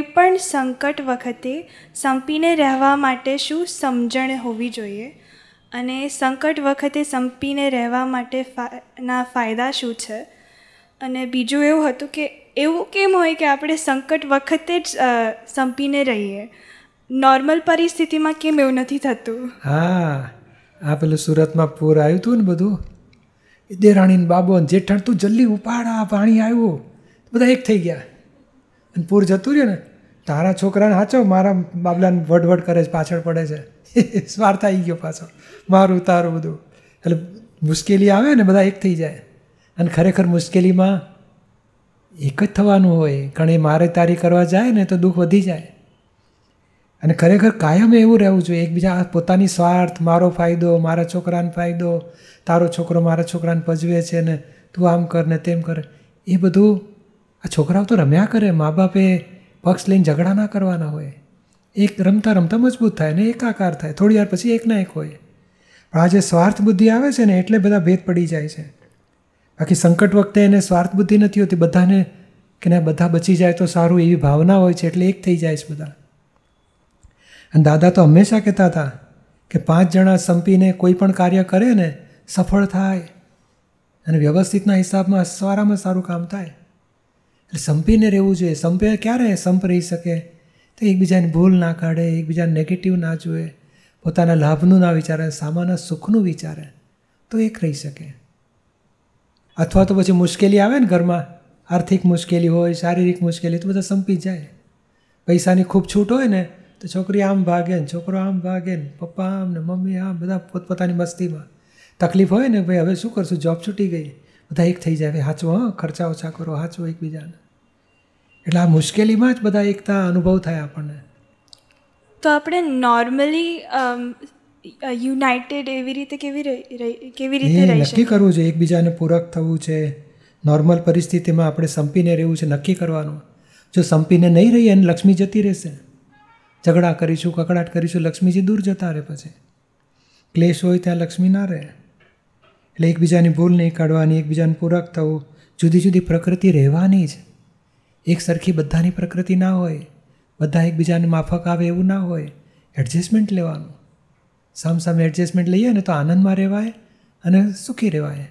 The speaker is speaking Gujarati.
પણ સંકટ વખતે સંપીને રહેવા માટે શું સમજણ હોવી જોઈએ? અને સંકટ વખતે સંપીને રહેવા માટે ના ફાયદા શું છે? અને બીજું એવું હતું કે, એવું કેમ હોય કે આપણે સંકટ વખતે જ સંપીને રહીએ? નોર્મલ પરિસ્થિતિમાં કેમ એવું નથી થતું? હા, આ પેલું સુરતમાં પૂર આવ્યું હતું ને બધું? દેરાણીને બાબો જેઠાણ, તું જલ્દી ઉપાડ, આ પાણી આવ્યું. બધા એક થઈ ગયા. અને પૂર જતું રહ્યું ને, તારા છોકરાને સાચો મારા બાબલાને વડવડ કરે છે, પાછળ પડે છે. સ્વાર્થ આવી ગયો પાછો. મારું, તારું બધું. એટલે મુશ્કેલી આવે ને, બધા એક થઈ જાય. અને ખરેખર મુશ્કેલીમાં એક જ થવાનું હોય. ઘણી મારે તારી કરવા જાય ને, તો દુઃખ વધી જાય. અને ખરેખર કાયમ એવું રહેવું જોઈએ. એકબીજા પોતાની સ્વાર્થ, મારો ફાયદો, મારા છોકરાને ફાયદો, તારો છોકરો મારા છોકરાને પજવે છે ને, તું આમ કર ને તેમ કર. એ બધું આ છોકરાઓ તો રમ્યા કરે મા બાપે પક્ષ લઈને ઝઘડા ના કરવાના હોય. એક રમતા રમતા મજબૂત થાય ને એકાકાર થાય. થોડી વાર પછી એક ના એક હોય. પણ આ જે સ્વાર્થ બુદ્ધિ આવે છે ને એટલે બધા ભેદ પડી જાય છે. બાકી સંકટ વખતે એને સ્વાર્થ બુદ્ધિ નથી હોતી. બધાને કે ના બધા બચી જાય તો સારું એવી ભાવના હોય છે એટલે એક થઈ જાય છે બધા. અને દાદા તો હંમેશા કહેતા હતા કે પાંચ જણા સંપીને કોઈ પણ કાર્ય કરે ને સફળ થાય. અને વ્યવસ્થિતના હિસાબમાં સારામાં સારું કામ થાય. એટલે સંપીને રહેવું જોઈએ. સંપે ક્યારે સંપ રહી શકે? તો એકબીજાની ભૂલ ના કાઢે, એકબીજાને નેગેટિવ ના જુએ, પોતાના લાભનું ના વિચારે, સામાન્ય સુખનું વિચારે, તો એક રહી શકે. અથવા તો પછી મુશ્કેલી આવે ને ઘરમાં, આર્થિક મુશ્કેલી હોય, શારીરિક મુશ્કેલી, તો બધા સંપી જાય. પૈસાની ખૂબ છૂટ હોય ને, તો છોકરી આમ ભાગે ને, છોકરો આમ ભાગે ને, પપ્પા આમ ને, મમ્મી આમ, બધા પોતપોતાની મસ્તીમાં. તકલીફ હોય ને, ભાઈ, હવે શું કરશું? જોબ છૂટી ગઈ. બધા એક થઈ જાય. હાચવો હા? ખર્ચા ઓછા કરો હાચવો એકબીજાને. એટલે આ મુશ્કેલીમાં જ બધા એકતા અનુભવ થાય આપણને. તો આપણે નોર્મલી યુનાઇટેડ એવી રીતે કેવી કેવી રીતે નક્કી કરવું છે એકબીજાને પૂરક થવું છે. નોર્મલ પરિસ્થિતિમાં આપણે સંપીને રહેવું છે નક્કી કરવાનું. જો સંપીને નહીં રહીએ અને લક્ષ્મી જતી રહેશે. ઝઘડા કરીશું કકડાટ કરીશું લક્ષ્મીજી દૂર જતા રહે પછી. ક્લેશ હોય ત્યાં લક્ષ્મી ના રહે. એટલે એકબીજાની ભૂલ નહીં કાઢવાની એકબીજાને પૂરક થવું જુદી જુદી પ્રકૃતિ રહેવાની જ એક સરખી બધાની પ્રકૃતિ ના હોય, બધા એકબીજાને માફક આવે એવું ના હોય એડજસ્ટમેન્ટ લેવાનું. સામસામે એડજસ્ટમેન્ટ લઈએ ને તો આનંદમાં રહેવાય અને સુખી રહેવાય.